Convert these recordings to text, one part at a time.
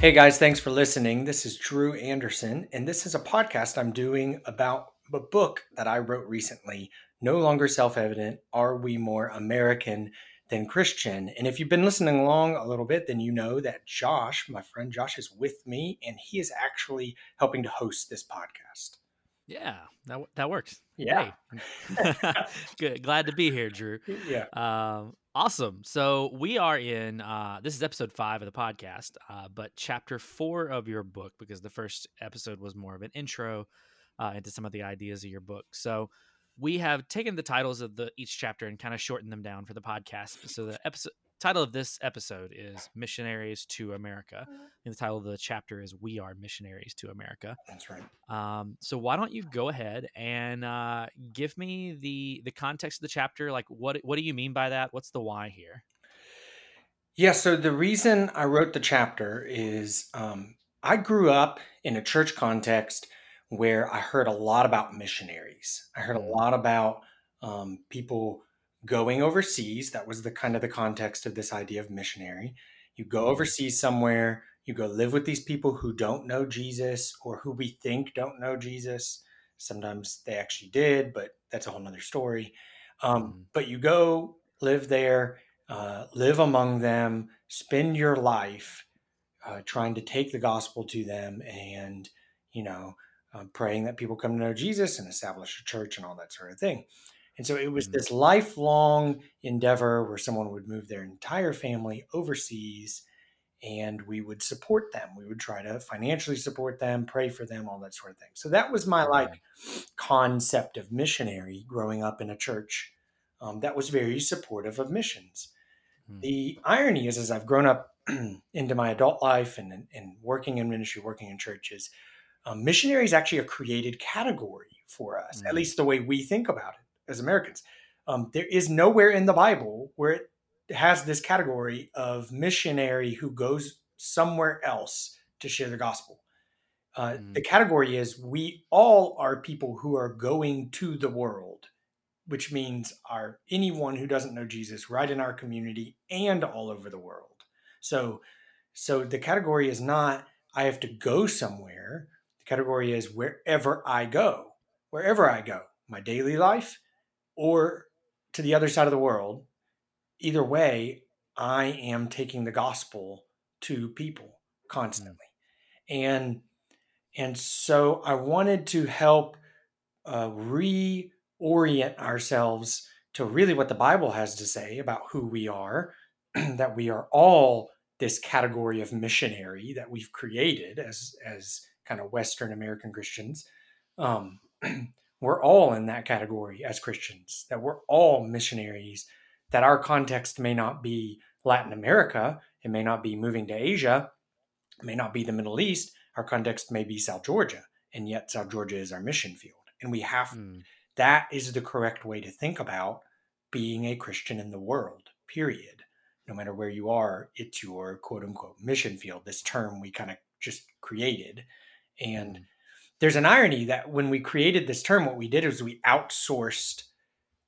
Hey guys, thanks for listening. This is Drew Anderson, and this is a podcast I'm doing about a book that I wrote recently, No Longer Self Evident Are We More American Than Christian? And if you've been listening along a little bit, then you know that Josh, my friend Josh, is with me, and he is actually helping to host this podcast. Yeah, that that works. Yeah. Hey. Good. Glad to be here, Drew. Yeah. Um, awesome. So we are in. Uh, this is episode five of the podcast, uh, but chapter four of your book because the first episode was more of an intro uh, into some of the ideas of your book. So we have taken the titles of the each chapter and kind of shortened them down for the podcast. So the episode title of this episode is Missionaries to America. And the title of the chapter is We Are Missionaries to America. That's right. Um, so why don't you go ahead and uh, give me the the context of the chapter? Like what what do you mean by that? What's the why here? Yeah, so the reason I wrote the chapter is um, I grew up in a church context where I heard a lot about missionaries. I heard a Mm, lot about um, people going overseas. That was the kind of the context of this idea of missionary. You go mhm, overseas somewhere, you go live with these people who don't know Jesus or who we think don't know Jesus. Sometimes they actually did, but that's a whole nother story. Um, mhm, but you go live there, uh, live among them, spend your life uh, trying to take the gospel to them and, you know, um, praying that people come to know Jesus and establish a church and all that sort of thing. And so it was mhm, this lifelong endeavor where someone would move their entire family overseas and we would support them. We would try to financially support them, pray for them, all that sort of thing. So that was my like concept of missionary growing up in a church um, that was very supportive of missions. mhm, The irony is, as I've grown up into my adult life and, and working in ministry, working in churches, um, missionary is actually a created category for us, at mhm, least the way we think about it as Americans. Um, there is nowhere in the Bible where it has this category of missionary who goes somewhere else to share the gospel. Uh, the mhm, category is we all are people who are going to the world, which means are anyone who doesn't know Jesus right in our community and all over the world. So, so the category is not I have to go somewhere. The category is wherever I go, wherever I go, my daily life or to the other side of the world. Either way, I am taking the gospel to people constantly. And and so I wanted to help uh, reorient ourselves to really what the Bible has to say about who we are, that we are all this category of missionary that we've created as as kind of Western American Christians. Um, we're all in that category as Christians. That we're all missionaries. That our context may not be Latin America. It may not be moving to Asia. It may not be the Middle East. Our context may be South Georgia, and yet South Georgia is our mission field. And we have mhm, that is the correct way to think about being a Christian in the world, period. No matter where you are, it's your quote unquote mission field, this term we kind of just created. And mhm, there's an irony that when we created this term, what we did is we outsourced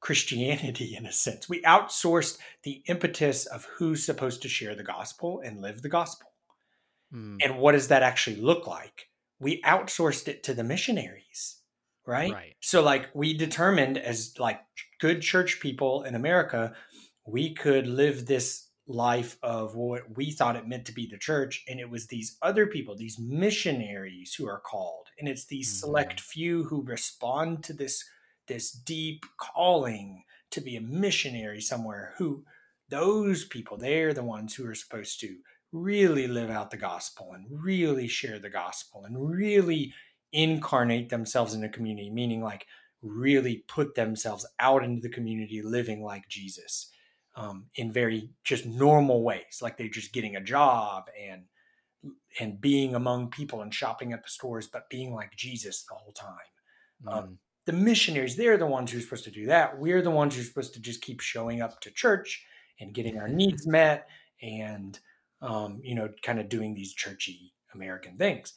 Christianity in a sense. We outsourced the impetus of who's supposed to share the gospel and live the gospel. mhm. And what does that actually look like? We outsourced it to the missionaries, right? Right. So like we determined as like good church people in America, we could live this life of what we thought it meant to be the church and it was these other people, these missionaries who are called. And it's these select Mhm, few who respond to this this deep calling to be a missionary somewhere who those people, they're the ones who are supposed to really live out the gospel and really share the gospel and really incarnate themselves in a community, meaning like really put themselves out into the community living like Jesus um, in very just normal ways, like they're just getting a job and and being among people and shopping at the stores, but being like Jesus the whole time. Um, mhm, the missionaries, they're the ones who are supposed to do that. We're the ones who are supposed to just keep showing up to church and getting our needs met and, um, you know, kind of doing these churchy American things.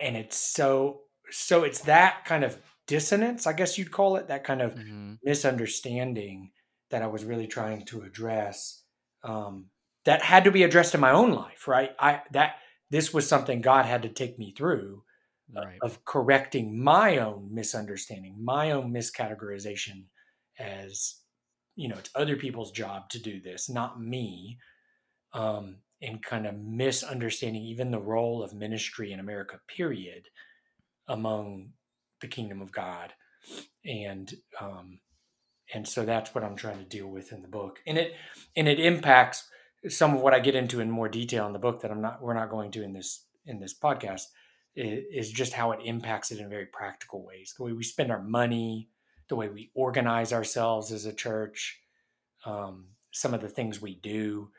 And it's so, so it's that kind of dissonance, I guess you'd call it, that kind of mhm, misunderstanding that I was really trying to address um, that had to be addressed in my own life, right? I, that, this was something God had to take me through uh, of correcting my own misunderstanding, my own miscategorization as you know, it's other people's job to do this, not me. Um, and kind of misunderstanding even the role of ministry in America, period, among the kingdom of God. And um, and so that's what I'm trying to deal with in the book. And it and it impacts some of what I get into in more detail in the book that I'm not we're not going to in this in this podcast is just how it impacts it in very practical ways. The way we spend our money, the way we organize ourselves as a church, um, some of the things we do,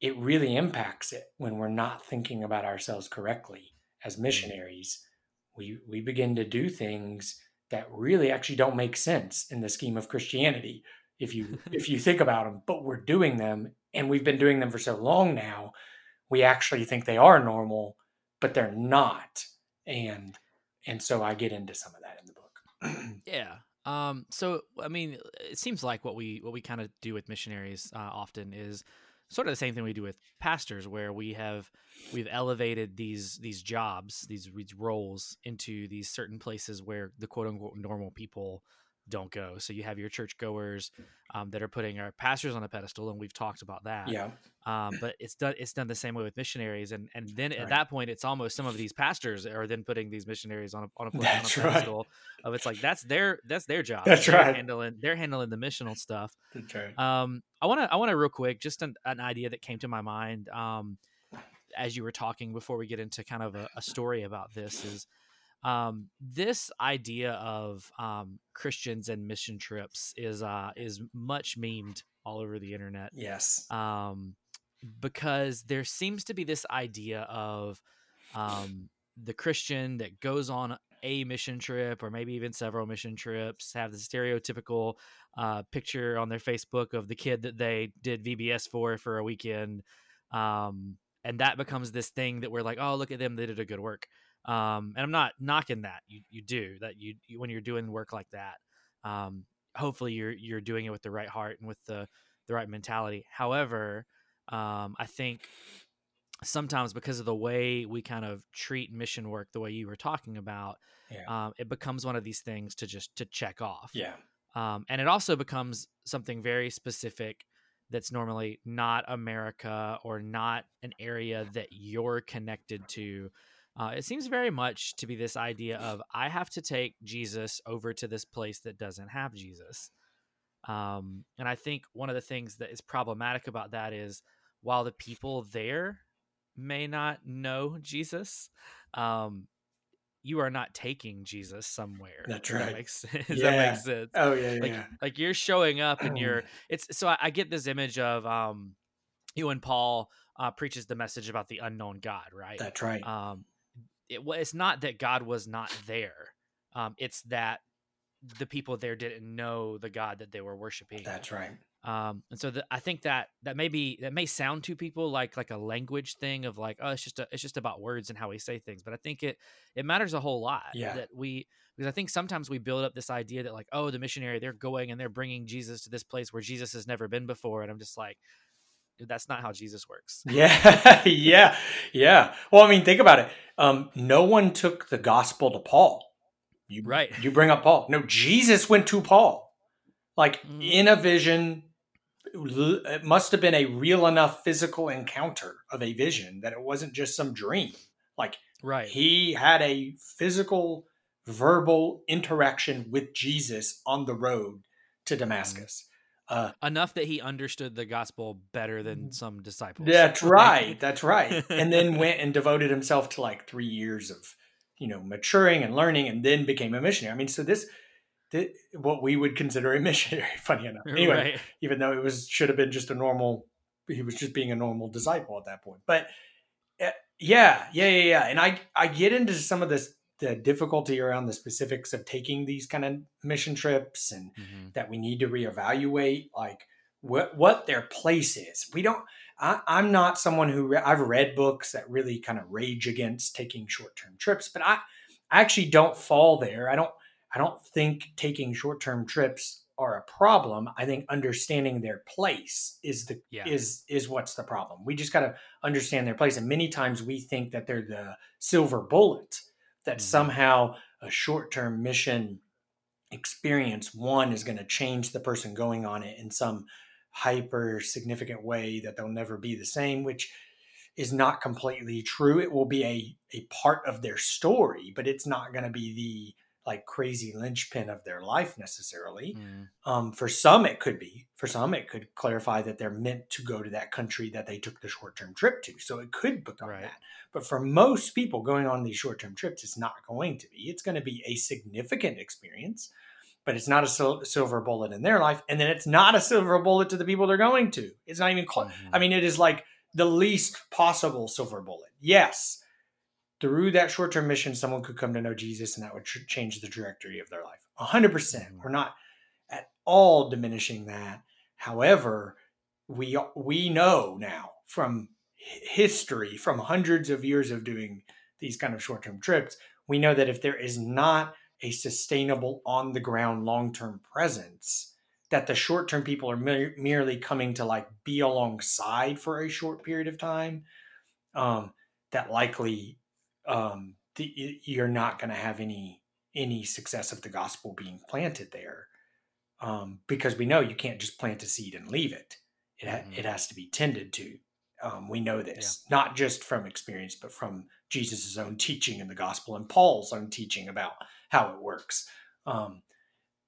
it really impacts it when we're not thinking about ourselves correctly as missionaries. We we begin to do things that really actually don't make sense in the scheme of Christianity if you if you think about them, but we're doing them and we've been doing them for so long now, we actually think they are normal, but they're not. And and so I get into some of that in the book. Yeah. Um, so I mean, it seems like what we what we kind of do with missionaries uh, often is sort of the same thing we do with pastors, where we have we've elevated these these jobs, these, these roles into these certain places where the quote unquote normal people don't go. So you have your churchgoers um, that are putting our pastors on a pedestal, and we've talked about that. yeah. Um, but it's done it's done the same way with missionaries, and and then at Right. that point, it's almost some of these pastors are then putting these missionaries on a on a, on a That's right. pedestal of it's like that's their that's their job. That's They're right. Handling they're handling the missional stuff. That's right. Um, I want to I want to real quick just an, an idea that came to my mind um, as you were talking before we get into kind of a, a story about this is um, this idea of um, Christians and mission trips is uh, is much memed all over the internet yes. um, because there seems to be this idea of um, the Christian that goes on a mission trip or maybe even several mission trips have the stereotypical uh, picture on their Facebook of the kid that they did VBS for for a weekend. Um, and that becomes this thing that we're like, oh, look at them, they did a good work. Um, and I'm not knocking that. You you do that. You, you when you're doing work like that. Um, hopefully you're you're doing it with the right heart and with the the right mentality. However, um, I think sometimes because of the way we kind of treat mission work, the way you were talking about, Yeah. um, it becomes one of these things to just to check off. Yeah. Um, and it also becomes something very specific that's normally not America or not an area that you're connected to. Uh, it seems very much to be this idea of I have to take Jesus over to this place that doesn't have Jesus. Um, and I think one of the things that is problematic about that is while the people there may not know Jesus, um, you are not taking Jesus somewhere. That's Does that makes sense? Yeah. that make sense? Oh yeah. like yeah. like you're showing up and you're it's so I, I get this image of um you and Paul uh, preaches the message about the unknown God, right? That's right. um it was it's not that God was not there. Um it's that the people there didn't know the God that they were worshiping. That's right. Um, and so the, I think that that may be that may sound to people like like a language thing of like oh it's just a, it's just about words and how we say things, but I think it it matters a whole lot Yeah. that we because I think sometimes we build up this idea that like oh the missionary they're going and they're bringing Jesus to this place where Jesus has never been before, and I'm just like that's not how Jesus works. Yeah. yeah. Yeah. Well, I mean, think about it. Um, no one took the gospel to Paul. You, Right. You bring up Paul. No, Jesus went to Paul. Like Mhm. in a vision, it must have been a real enough physical encounter of a vision that it wasn't just some dream. Like Right. he had a physical, verbal interaction with Jesus on the road to Damascus. Uh, Enough that he understood the gospel better than some disciples. That's right. That's right. And then went and devoted himself to like three years of, you know, maturing and learning, and then became a missionary. I mean, so this, thi- what we would consider a missionary, funny enough. Anyway, right. even though it was should have been just a normal, he was just being a normal disciple at that point. But uh, yeah, yeah, yeah, yeah. And I I get into some of this the difficulty around the specifics of taking these kind of mission trips and Mhm. that we need to reevaluate like what what their place is. We don't. I, I'm not someone who re- I've read books that really kind of rage against taking short term trips, but I I actually don't fall there. I don't I don't think taking short term trips are a problem. I think understanding their place is the Yeah. is is what's the problem. We just got to understand their place. And many times we think that they're the silver bullet that Mhm. somehow a short-term mission experience one is going to change the person going on it in some hyper significant way that they'll never be the same which is not completely true it will be a a part of their story but it's not going to be the like crazy linchpin of their life necessarily. Mm. um, for some it could be. For some it could clarify that they're meant to go to that country that they took the short-term trip to. So it could become Right. that. But for most people going on these short-term trips it's not going to be. It's going to be a significant experience but it's not a sil- silver bullet in their life and then it's not a silver bullet to the people they're going to. It's not even close Mhm. i mean it is like the least possible silver bullet. Yes through that short-term mission someone could come to know jesus and that would tr- change the trajectory of their life. 100%. Mhm. we're not at all diminishing that. However we we know now from history from hundreds of years of doing these kind of short-term trips we know that if there is not a sustainable on the ground long-term presence that the short-term people are mer- merely coming to like be alongside for a short period of time um, that likely um, the, you're not going to have any any success of the gospel being planted there um, because we know you can't just plant a seed and leave it. It, ha- Mhm. it has to be tended to. Um, we know this not just from experience but from jesus' own teaching in the gospel and paul's own teaching about how it works um,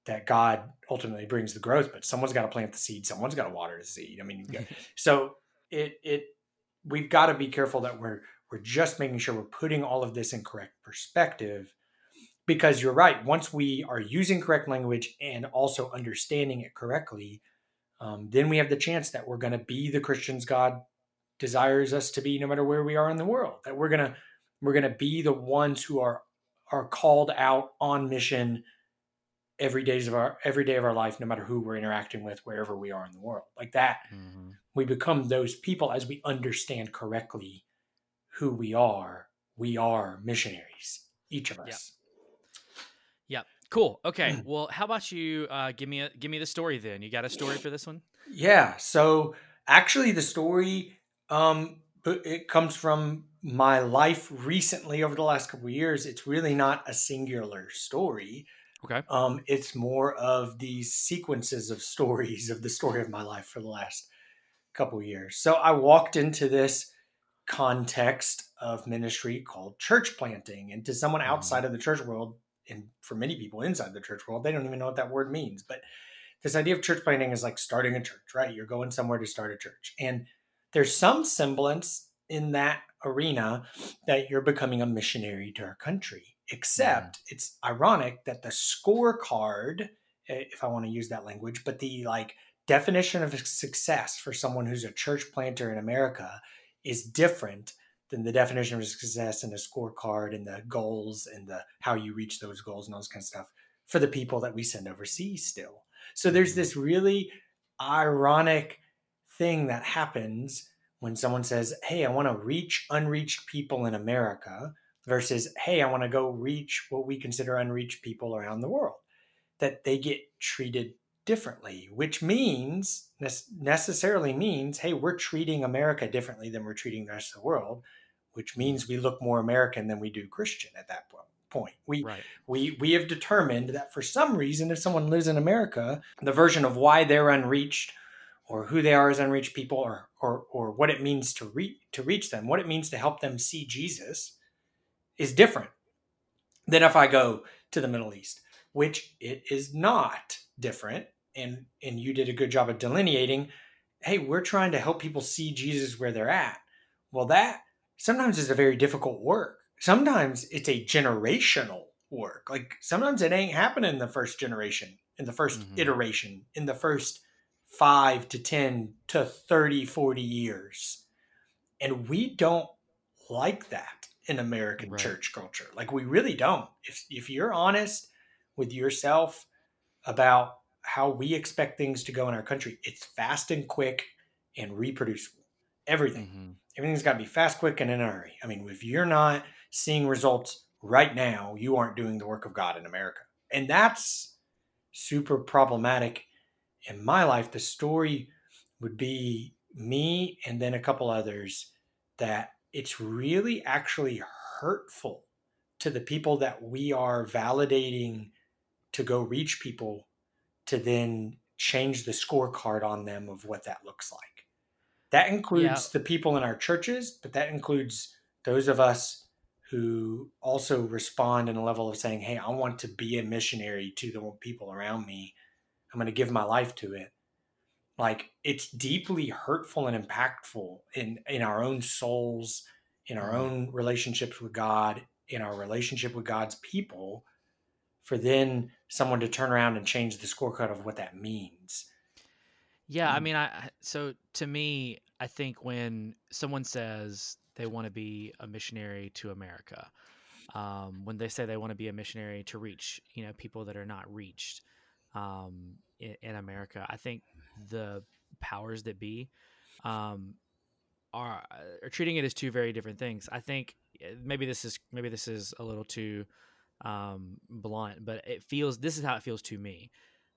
that god ultimately brings the growth but someone's got to plant the seed someone's got to water the seed. I mean so it it we've got to be careful that we're we're just making sure we're putting all of this in correct perspective because you're right once we are using correct language and also understanding it correctly um, then we have the chance that we're going to be the christians god desires us to be no matter where we are in the world that we're going to we're going to be the ones who are are called out on mission every days of our every day of our life no matter who we're interacting with wherever we are in the world like that Mhm. we become those people as we understand correctly who we are. We are missionaries, each of us. Yep. Cool. Okay. Well, how about you uh, give me a give me the story then? You got a story for this one? Yeah. So actually, the story um, it comes from my life recently over the last couple of years. It's really not a singular story. Okay. Um, it's more of these sequences of stories of the story of my life for the last couple of years. So I walked into this context of ministry called church planting, and to someone Mhm. outside of the church world, and for many people inside the church world, they don't even know what that word means. But this idea of church planting is like starting a church, right? You're going somewhere to start a church, and there's some semblance in that arena that you're becoming a missionary to our country. Except it's ironic that the scorecard, eh, if I want to use that language, but the like definition of success for someone who's a church planter in America is different than the definition of success and the scorecard and the goals and the how you reach those goals and all this kind of stuff for the people that we send overseas still. So there's mm-hmm. this really ironic thing that happens when someone says, Hey, I want to reach unreached people in America versus, Hey, I want to go reach what we consider unreached people around the world. That they get treated differently, which means necessarily means, Hey, we're treating America differently than we're treating the rest of the world, which mm-hmm. means we look more American than we do Christian at that point. We Right. we we have determined that for some reason if someone lives in america the version of why they're unreached or who they are as unreached people or or or what it means to reach to reach them what it means to help them see jesus is different than if i go to the middle east which it is not different and and you did a good job of delineating hey we're trying to help people see jesus where they're at well that sometimes is a very difficult work sometimes it's a generational work. Like sometimes it ain't happening in the first generation, in the 1st Mhm. iteration, in the first five to 10 to 30, 40 years. And we don't like that in American Right. church culture. Like we really don't. If, if you're honest with yourself about how we expect things to go in our country, it's fast and quick and reproducible. Everything Mhm. everything's got to be fast, quick, and in a hurry. I mean, if you're not seeing results right now, you aren't doing the work of God in America, and that's super problematic in my life, the story would be me and then a couple others that it's really actually hurtful to the people that we are validating to go reach people to then change the scorecard on them of what that looks like. That includes yeah. the people in our churches, but that includes those of us who also respond in a level of saying, Hey, I want to be a missionary to the people around me. I'm going to give my life to it. Like it's deeply hurtful and impactful in, in our own souls, in our mm-hmm. own relationships with God, in our relationship with God's people, for then someone to turn around and change the scorecard of what that means. Yeah, I mm. mean, I so to me, I think when someone says they want to be a missionary to America, um, when they say they want to be a missionary to reach, you know, people that are not reached um, in, in, America, I think the powers that be um, are are treating it as two very different things. I think eh, maybe this is maybe this is a little too um, blunt, but it feels this is how it feels to me.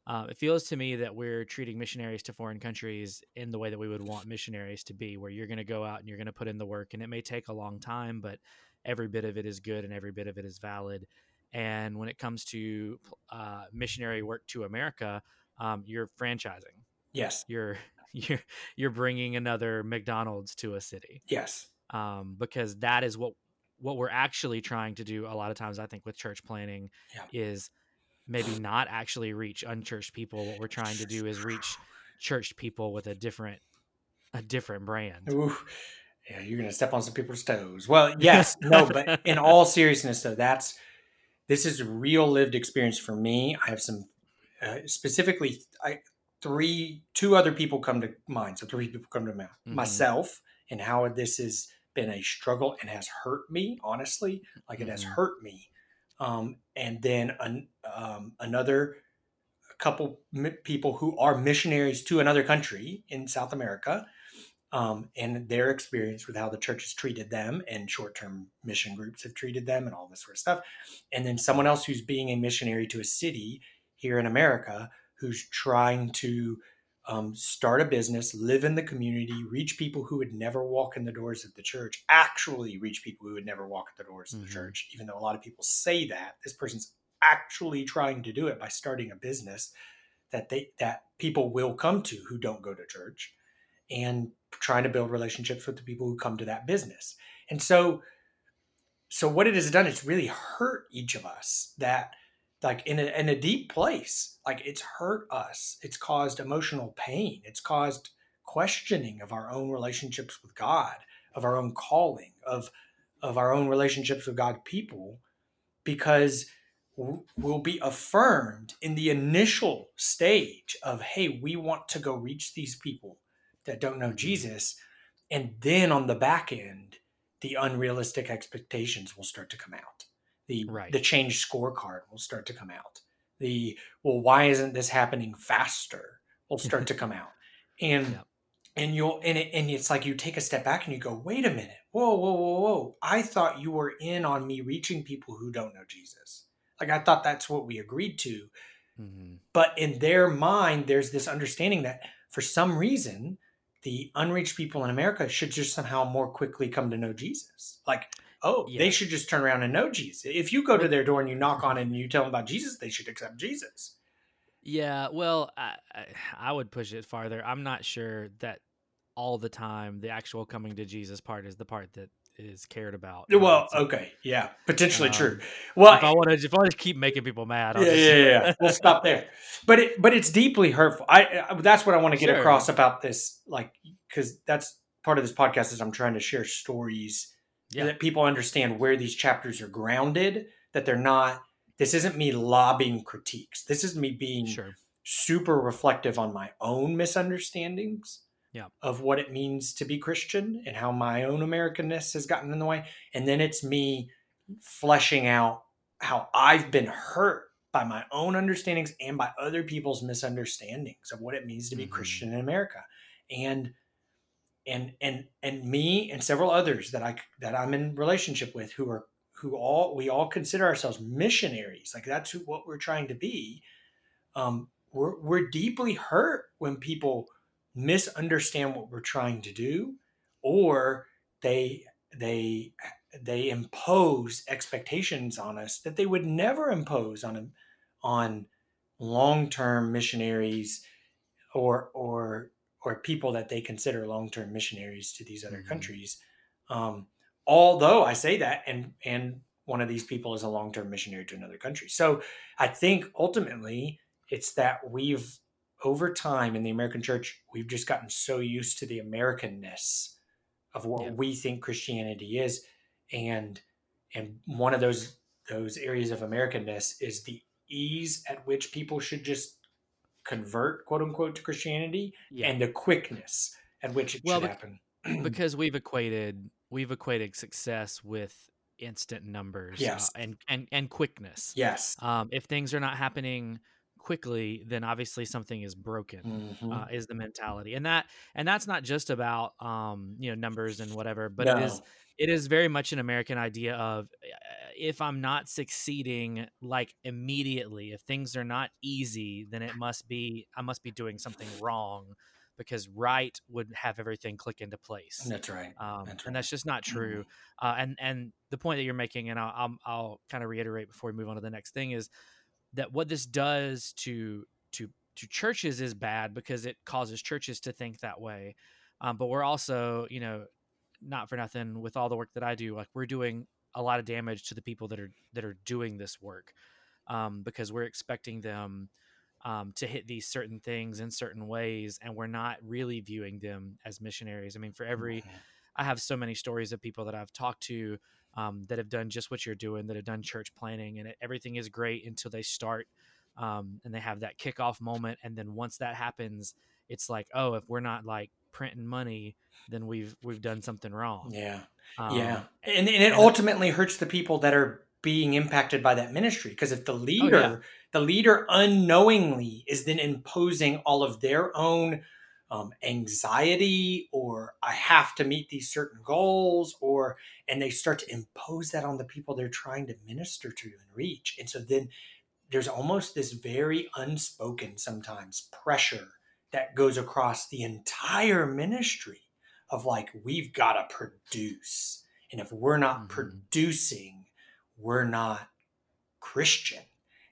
Uh, it feels to me that we're treating missionaries to foreign countries in the way that we would want missionaries to be, where you're going to go out and you're going to put in the work, and it may take a long time, but every bit of it is good and every bit of it is valid. And when it comes to uh, missionary work to America, um, you're franchising. Yes, you're you're you're bringing another McDonald's to a city. Yes, um, because that is what what we're actually trying to do. A lot of times, I think with church planting yeah. is maybe not actually reach unchurched people. What we're trying to do is reach churched people with a different a different brand. Ooh. Yeah, you're gonna step on some people's toes. Well, yes, no, but in all seriousness, though, that's this is a real lived experience for me. I have some uh, specifically, I three, two other people come to mind. So three people come to mind. Mm-hmm. Myself and how this has been a struggle and has hurt me. Honestly, like it mm-hmm. has hurt me um, and then an, um, another couple people who are missionaries to another country in South America, um, and their experience with how the church has treated them and short-term mission groups have treated them and all this sort of stuff, and then someone else who's being a missionary to a city here in America who's trying to um, start a business, live in the community, reach people who would never walk in the doors of the church, actually reach people who would never walk in the doors mm-hmm. of the mm-hmm. church, even though a lot of people say that. This person's actually trying to do it by starting a business that they that people will come to who don't go to church and trying to build relationships with the people who come to that business. And so so what it has done, it's really hurt each of us that like in a, in a deep place. Like it's hurt us. It's caused emotional pain. It's caused questioning of our own relationships with god of our own calling of of our own relationships with god people because we'll be affirmed in the initial stage of hey we want to go reach these people that don't know jesus and then on the back end the unrealistic expectations will start to come out the right. the change scorecard will start to come out. The well why isn't this happening faster? will start to come out. And and you'll and, it, and it's like you take a step back and you go wait a minute. Whoa whoa whoa whoa. I thought you were in on me reaching people who don't know jesus. Like i thought that's what we agreed to. Mm-hmm. but in their mind there's this understanding that for some reason the unreached people in america should just somehow more quickly come to know jesus. Like oh, yeah. they should just turn around and know Jesus. If you go to their door and you knock on it and you tell them about Jesus, they should accept Jesus. Yeah, well, I, I would push it farther. I'm not sure that all the time the actual coming to Jesus part is the part that is cared about. Well, okay, yeah, potentially um, true. Well, if I want to, if I want to keep making people mad, I'll yeah, just... yeah, yeah, we'll stop there. But it, but it's deeply hurtful. I, I that's what I want to get sure. across about this, like, because that's part of this podcast is I'm trying to share stories yeah. that people understand where these chapters are grounded that they're not this isn't me lobbing critiques this is me being sure. super reflective on my own misunderstandings yeah. of what it means to be christian and how my own americanness has gotten in the way and then it's me fleshing out how i've been hurt by my own understandings and by other people's misunderstandings of what it means to be mm-hmm. christian in america and and and and me and several others that I that I'm in relationship with who are who all we all consider ourselves missionaries. Like that's who, what we're trying to be. Um, we're, we're deeply hurt when people misunderstand what we're trying to do or they they they impose expectations on us that they would never impose on on long-term missionaries or or or people that they consider long-term missionaries to these other mm-hmm. countries um, although i say that and and one of these people is a long-term missionary to another country so i think ultimately it's that we've over time in the american church we've just gotten so used to the americanness of what yeah. we think christianity is and and one of those those areas of americanness is the ease at which people should just convert quote unquote to christianity yeah. and the quickness at which it well, should happen because we've equated we've equated success with instant numbers uh, yes. Uh, and and and quickness yes um, if things are not happening quickly then obviously something is broken mm-hmm. uh, is the mentality and that and that's not just about um, you know numbers and whatever but no. it is it is very much an American idea of uh, if I'm not succeeding like immediately, if things are not easy, then it must be I must be doing something wrong because right would have everything click into place. That's right. Um, that's right. And that's just not true. Mm-hmm. Uh, and and the point that you're making, and I'll, I'll, I'll kind of reiterate before we move on to the next thing, is that what this does to to to churches is bad because it causes churches to think that way. Um, but we're also, you know, not for nothing with all the work that I do, like we're doing a lot of damage to the people that are that are doing this work um, because we're expecting them um, to hit these certain things in certain ways, and we're not really viewing them as missionaries. I mean, for every. I have so many stories of people that I've talked to um, that have done just what you're doing, that have done church planting, and it, everything is great until they start um, and they have that kickoff moment, and then once that happens, it's like, oh, if we're not like printing money, then we've we've done something wrong. Yeah, um, yeah, and, and it ultimately hurts the people that are being impacted by that ministry because if the leader, oh, yeah. the leader unknowingly is then imposing all of their own um, anxiety or I have to meet these certain goals or and they start to impose that on the people they're trying to minister to and reach, and so then there's almost this very unspoken sometimes pressure that goes across the entire ministry of like we've got to produce and if we're not mm-hmm. producing we're not christian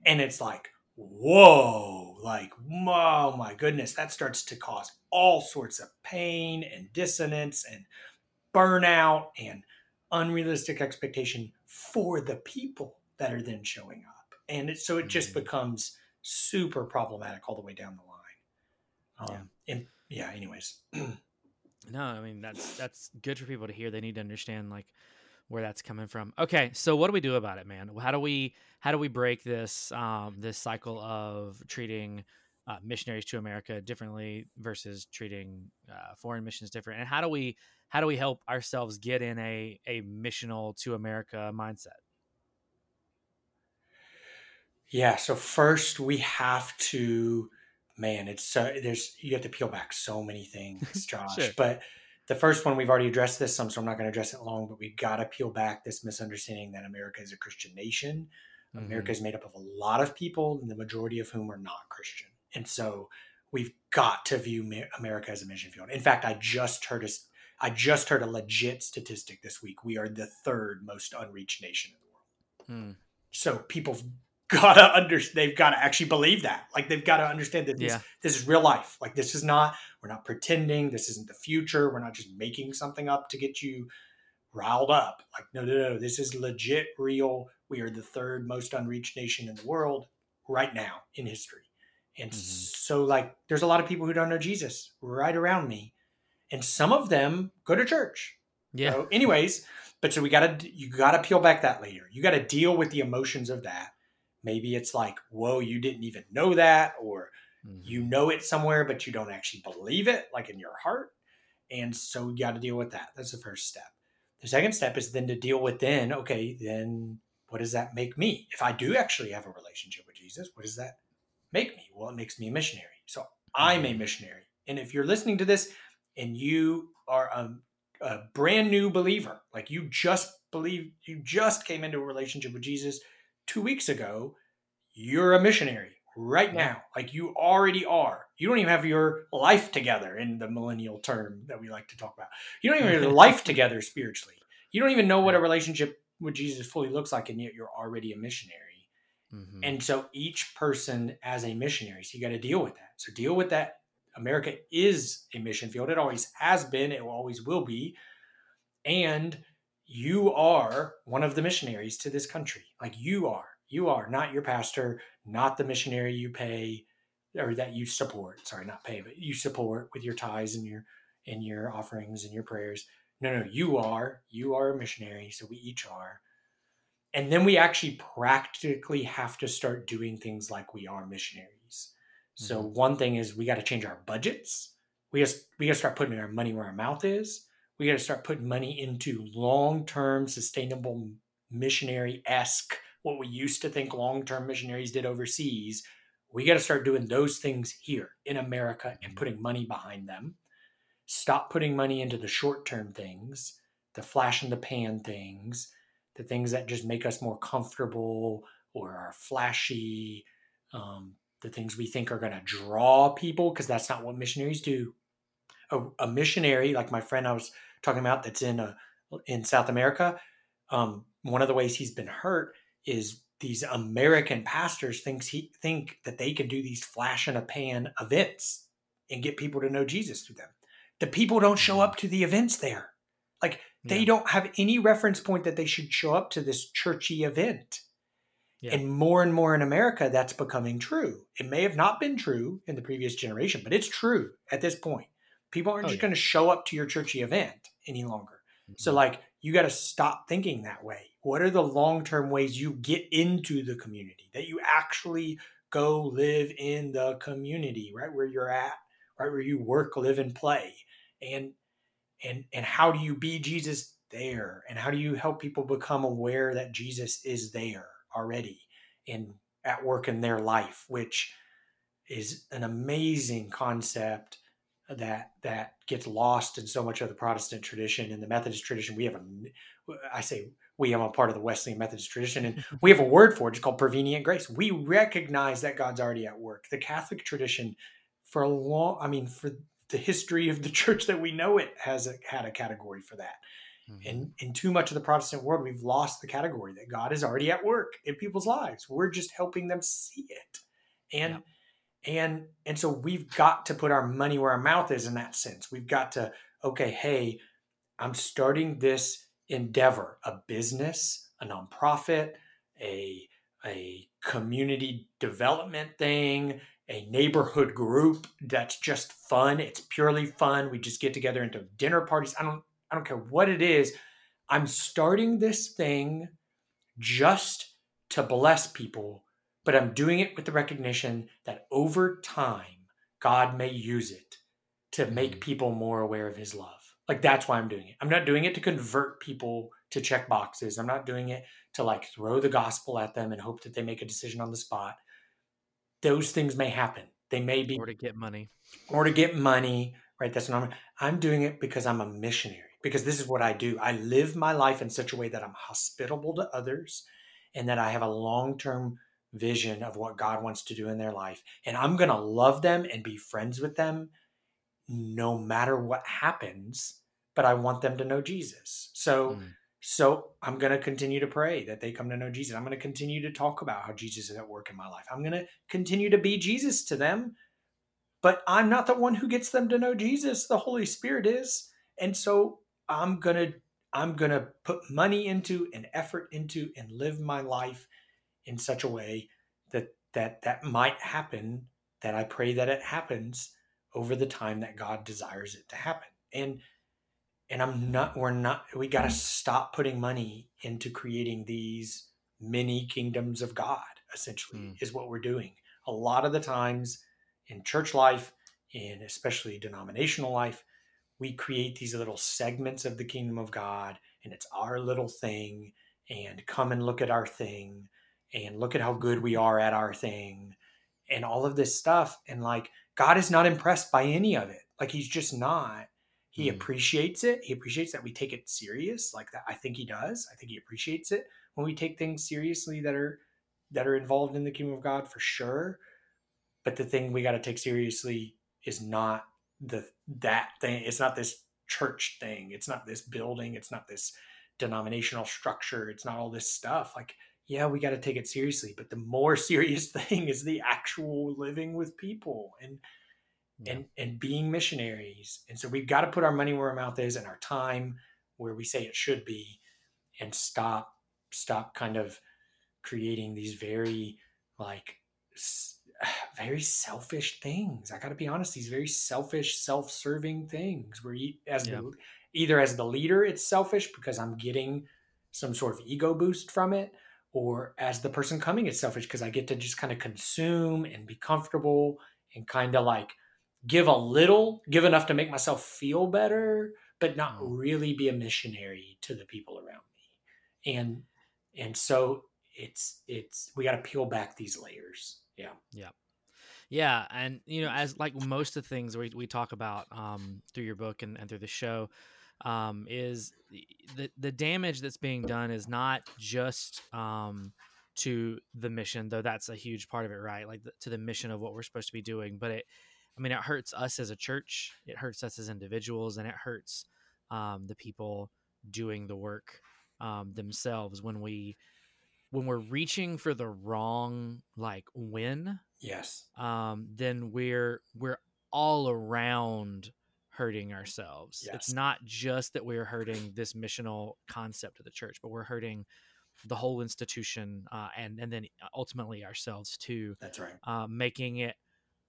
and it's like whoa like oh my goodness that starts to cause all sorts of pain and dissonance and burnout and unrealistic expectation for the people that are then showing up and it, so it just mm-hmm. becomes super problematic all the way down the line um, yeah. And yeah, anyways. no, I mean that's that's good for people to hear. They need to understand like where that's coming from. Okay, so what do we do about it, man? How do we how do we break this um, this cycle of treating uh, missionaries to America differently versus treating uh, foreign missions different? And how do we how do we help ourselves get in a a missional to America mindset? Yeah, so first we have to man, it's so there's you have to peel back so many things, Josh. sure. But the first one we've already addressed this some, so I'm not going to address it long. But we've got to peel back this misunderstanding that America is a Christian nation. Mm-hmm. America is made up of a lot of people, and the majority of whom are not Christian. And so we've got to view America as a mission field. In fact, I just heard a I just heard a legit statistic this week. We are the third most unreached nation in the world. Mm. So people gotta under they've got to actually believe that. Like they've got to understand that this, yeah. this is real life. Like this is not we're not pretending. This isn't the future. We're not just making something up to get you riled up. Like no no no this is legit real. We are the third most unreached nation in the world right now in history. And mm-hmm. so like there's a lot of people who don't know jesus right around me. And some of them go to church. Yeah. So anyways but so we gotta you gotta peel back that layer. You gotta deal with the emotions of that Maybe it's like, whoa, you didn't even know that, or mm-hmm. you know it somewhere, but you don't actually believe it, like in your heart. And so you got to deal with that. That's the first step. The second step is then to deal with then, okay, then what does that make me? If I do actually have a relationship with Jesus, what does that make me? Well, it makes me a missionary. So I'm a mm-hmm. missionary. And if you're listening to this and you are a, a brand new believer, like you just believe, you just came into a relationship with Jesus, two weeks ago, you're a missionary right now. Like you already are. You don't even have your life together in the millennial term that we like to talk about. You don't even have your life together spiritually. You don't even know what a relationship with Jesus fully looks like, and yet you're already a missionary. Mm-hmm. And so each person as a missionary, so you got to deal with that. So deal with that. America is a mission field. It always has been. It always will be. And you are one of the missionaries to this country. Like you are. You are not your pastor, not the missionary you pay or that you support. Sorry, not pay, but you support with your tithes and your and your offerings and your prayers. No, no, you are. You are a missionary, so we each are. And then we actually practically have to start doing things like we are missionaries. So mm-hmm. one thing is we got to change our budgets. We just we got to start putting our money where our mouth is. We got to start putting money into long-term sustainable missionary esque what we used to think long term missionaries did overseas. We got to start doing those things here in America and putting money behind them. Stop putting money into the short term things, the flash in the pan things, the things that just make us more comfortable or are flashy, um, the things we think are going to draw people, because that's not what missionaries do. A, a, missionary, like my friend I was talking about, that's in a, in South America, um, one of the ways he's been hurt is these American pastors thinks he think that they can do these flash in a pan events and get people to know Jesus through them. The people don't show mm-hmm. up to the events there. Like they yeah. don't have any reference point that they should show up to this churchy event. Yeah. And more and more in America, that's becoming true. It may have not been true in the previous generation, but it's true at this point. People aren't oh, just yeah. going to show up to your churchy event any longer. Mm-hmm. So, like, you got to stop thinking that way. What are the long term ways you get into the community that you actually go live in the community, right where you're at, right where you work, live, and play, and and and how do you be Jesus there, and how do you help people become aware that Jesus is there already and at work in their life, which is an amazing concept that that gets lost in so much of the Protestant tradition and the Methodist tradition. We have a, I say we, I'm a part of the Wesleyan Methodist tradition, and we have a word for it. It's called prevenient grace. We recognize that God's already at work. The Catholic tradition, for a long, I mean, for the history of the church that we know it, has a, had a category for that. Mm-hmm. And in too much of the Protestant world, we've lost the category that God is already at work in people's lives. We're just helping them see it. And yeah and and so we've got to put our money where our mouth is in that sense. We've got to okay hey i'm starting this endeavor a business a nonprofit a a community development thing a neighborhood group that's just fun. It's purely fun. We just get together into dinner parties. I don't i don't care what it is. I'm starting this thing just to bless people but I'm doing it with the recognition that over time, God may use it to make mm-hmm. people more aware of his love. Like that's why I'm doing it. I'm not doing it to convert people to check boxes. I'm not doing it to like throw the gospel at them and hope that they make a decision on the spot. Those things may happen. They may be or to get money. Or to get money, right? That's what I'm I'm doing it because I'm a missionary. Because this is what I do. I live my life in such a way that I'm hospitable to others and that I have a long-term vision of what God wants to do in their life. And I'm going to love them and be friends with them no matter what happens, but I want them to know Jesus. So mm. so I'm going to continue to pray that they come to know Jesus. I'm going to continue to talk about how Jesus is at work in my life. I'm going to continue to be Jesus to them, but I'm not the one who gets them to know Jesus. The Holy Spirit is. And so I'm going to I'm going to put money into and effort into and live my life in such a way that that that might happen that i pray that it happens over the time that god desires it to happen. And and i'm not we're not we got to stop putting money into creating these mini kingdoms of god essentially mm. is what we're doing. A lot of the times in church life in especially denominational life we create these little segments of the kingdom of god and it's our little thing and come and look at our thing and look at how good we are at our thing and all of this stuff and like god is not impressed by any of it like he's just not he mm. appreciates it he appreciates that we take it serious like that i think he does i think he appreciates it when we take things seriously that are that are involved in the kingdom of god for sure but the thing we got to take seriously is not the that thing. It's not this church thing. It's not this building. It's not this denominational structure. It's not all this stuff. Like, yeah, we got to take it seriously, but the more serious thing is the actual living with people and yeah. and and being missionaries. And so we've got to put our money where our mouth is and our time where we say it should be and stop stop kind of creating these very like very selfish things. I got to be honest; these very selfish, self-serving things. Where you, as yeah. the, either as the leader, it's selfish because I'm getting some sort of ego boost from it, or as the person coming, it's selfish because I get to just kind of consume and be comfortable and kind of like give a little, give enough to make myself feel better, but not mm. really be a missionary to the people around me. And and so it's it's we got to peel back these layers. Yeah. Yeah. Yeah, and you know, as like most of the things we, we talk about um, through your book and, and through the show, um, is the the damage that's being done is not just um, to the mission, though that's a huge part of it, right? Like the, to the mission of what we're supposed to be doing, but it, I mean, it hurts us as a church, it hurts us as individuals, and it hurts um, the people doing the work um, themselves when we when we're reaching for the wrong like win yes um then we're we're all around hurting ourselves yes. it's not just that we're hurting this missional concept of the church but we're hurting the whole institution uh, and and then ultimately ourselves too that's right uh, making it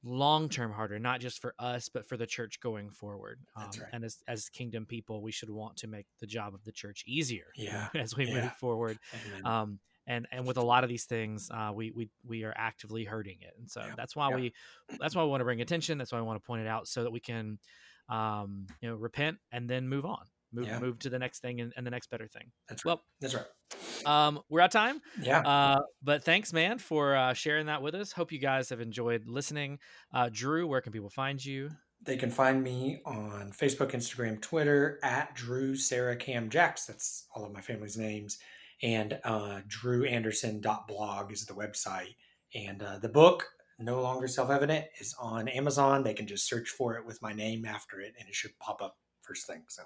long term harder, not just for us, but for the church going forward. Um, right. And as, as kingdom people, we should want to make the job of the church easier yeah. as we yeah. move forward. Um, and and with a lot of these things, uh, we we we are actively hurting it, and so yeah. that's why we that's why we want to bring attention. That's why we want to point it out so that we can, um, you know, repent and then move on move yeah. move to the next thing and, and, the next better thing. That's right. Well, that's right. Um, we're out of time. Yeah. Uh, but thanks, man, for uh, sharing that with us. Hope you guys have enjoyed listening. Uh, Drew, where can people find you? They can find me on Facebook, Instagram, Twitter at Drew Sarah Cam Jacks. That's all of my family's names. And uh, drewanderson.blog is the website. And uh, the book, No Longer Self Evident, is on Amazon. They can just search for it with my name after it, and it should pop up first thing. So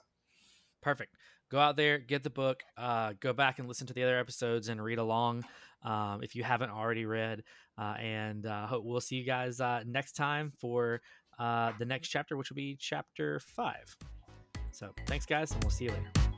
perfect. Go out there, get the book, uh, go back and listen to the other episodes and read along um, if you haven't already read. Uh, and uh, hope we'll see you guys uh, next time for uh, the next chapter, which will be chapter five. So thanks, guys, and we'll see you later.